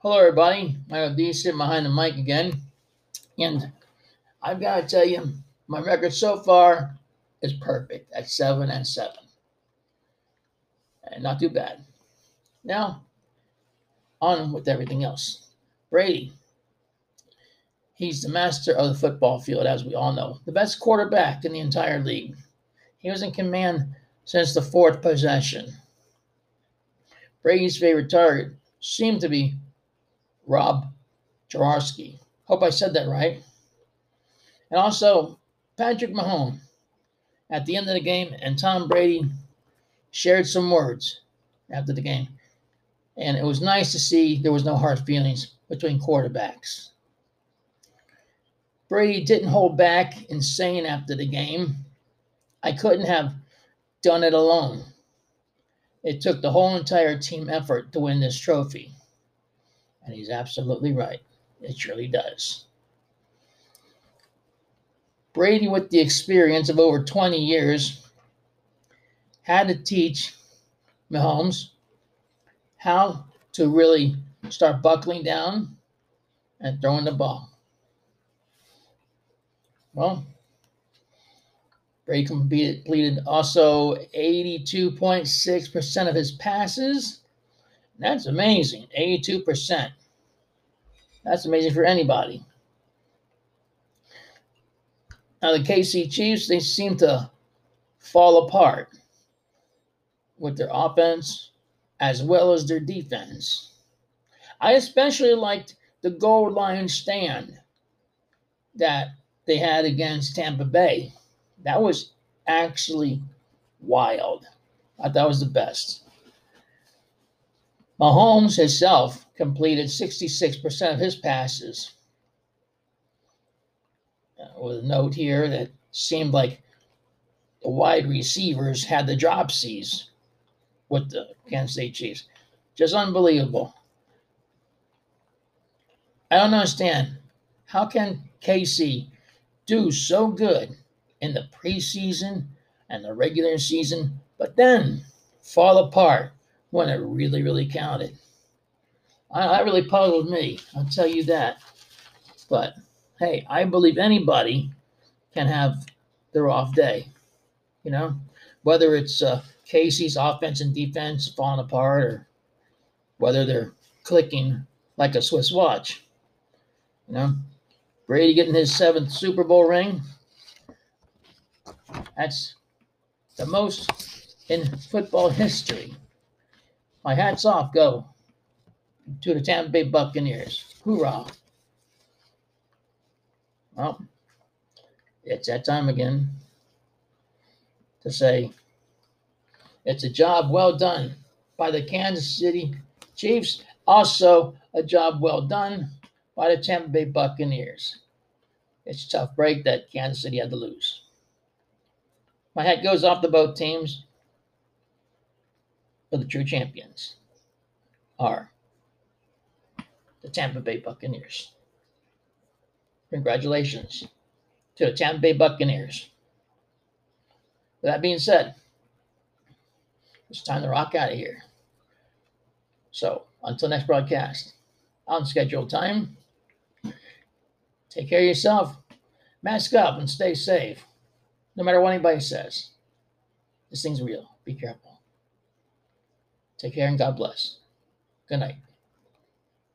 Hello, everybody. Michael D sitting behind the mic again. And I've got to tell you, my record so far is perfect at seven and seven. And not too bad. Now, on with everything else. Brady. He's the master of the football field, as we all know. The best quarterback in the entire league. He was in command since the fourth possession. Brady's favorite target seemed to be Rob Jaworski. Hope I said that right. And also, Patrick Mahomes at the end of the game, and Tom Brady shared some words after the game. And it was nice to see there was no hard feelings between quarterbacks. Brady didn't hold back in saying after the game, I couldn't have done it alone. It took the whole entire team effort to win this trophy. And he's absolutely right. It surely does. Brady, with the experience of over 20 years, had to teach Mahomes how to really start buckling down and throwing the ball. Well, Brady completed also 82.6% of his passes. That's amazing. 82%. That's amazing for anybody. Now, the KC Chiefs, they seem to fall apart with their offense as well as their defense. I especially liked the goal line stand that they had against Tampa Bay. That was actually wild. I thought that was the best. Mahomes himself completed 66% of his passes. Uh, with a note here that seemed like the wide receivers had the dropsies with the Kansas City Chiefs. Just unbelievable. I don't understand. How can KC do so good in the preseason and the regular season, but then fall apart when it really, really counted. I, that really puzzled me. I'll tell you that. But hey, I believe anybody can have their off day. You know, whether it's uh, KC's offense and defense falling apart, or whether they're clicking like a Swiss watch. You know, Brady getting his seventh Super Bowl ring. That's the most in football history. My hats off go to the Tampa Bay Buccaneers. Hoorah. Well, it's that time again to say it's a job well done by the Kansas City Chiefs. Also, a job well done by the Tampa Bay Buccaneers. It's a tough break that Kansas City had to lose. My hat goes off to both teams, but the true champions are the Tampa Bay Buccaneers. Congratulations to the Tampa Bay Buccaneers. With that being said, it's time to rock out of here. So until next broadcast, on scheduled time, take care of yourself, mask up, and stay safe. No matter what anybody says, this thing's real. Be careful. Take care and God bless. Good night.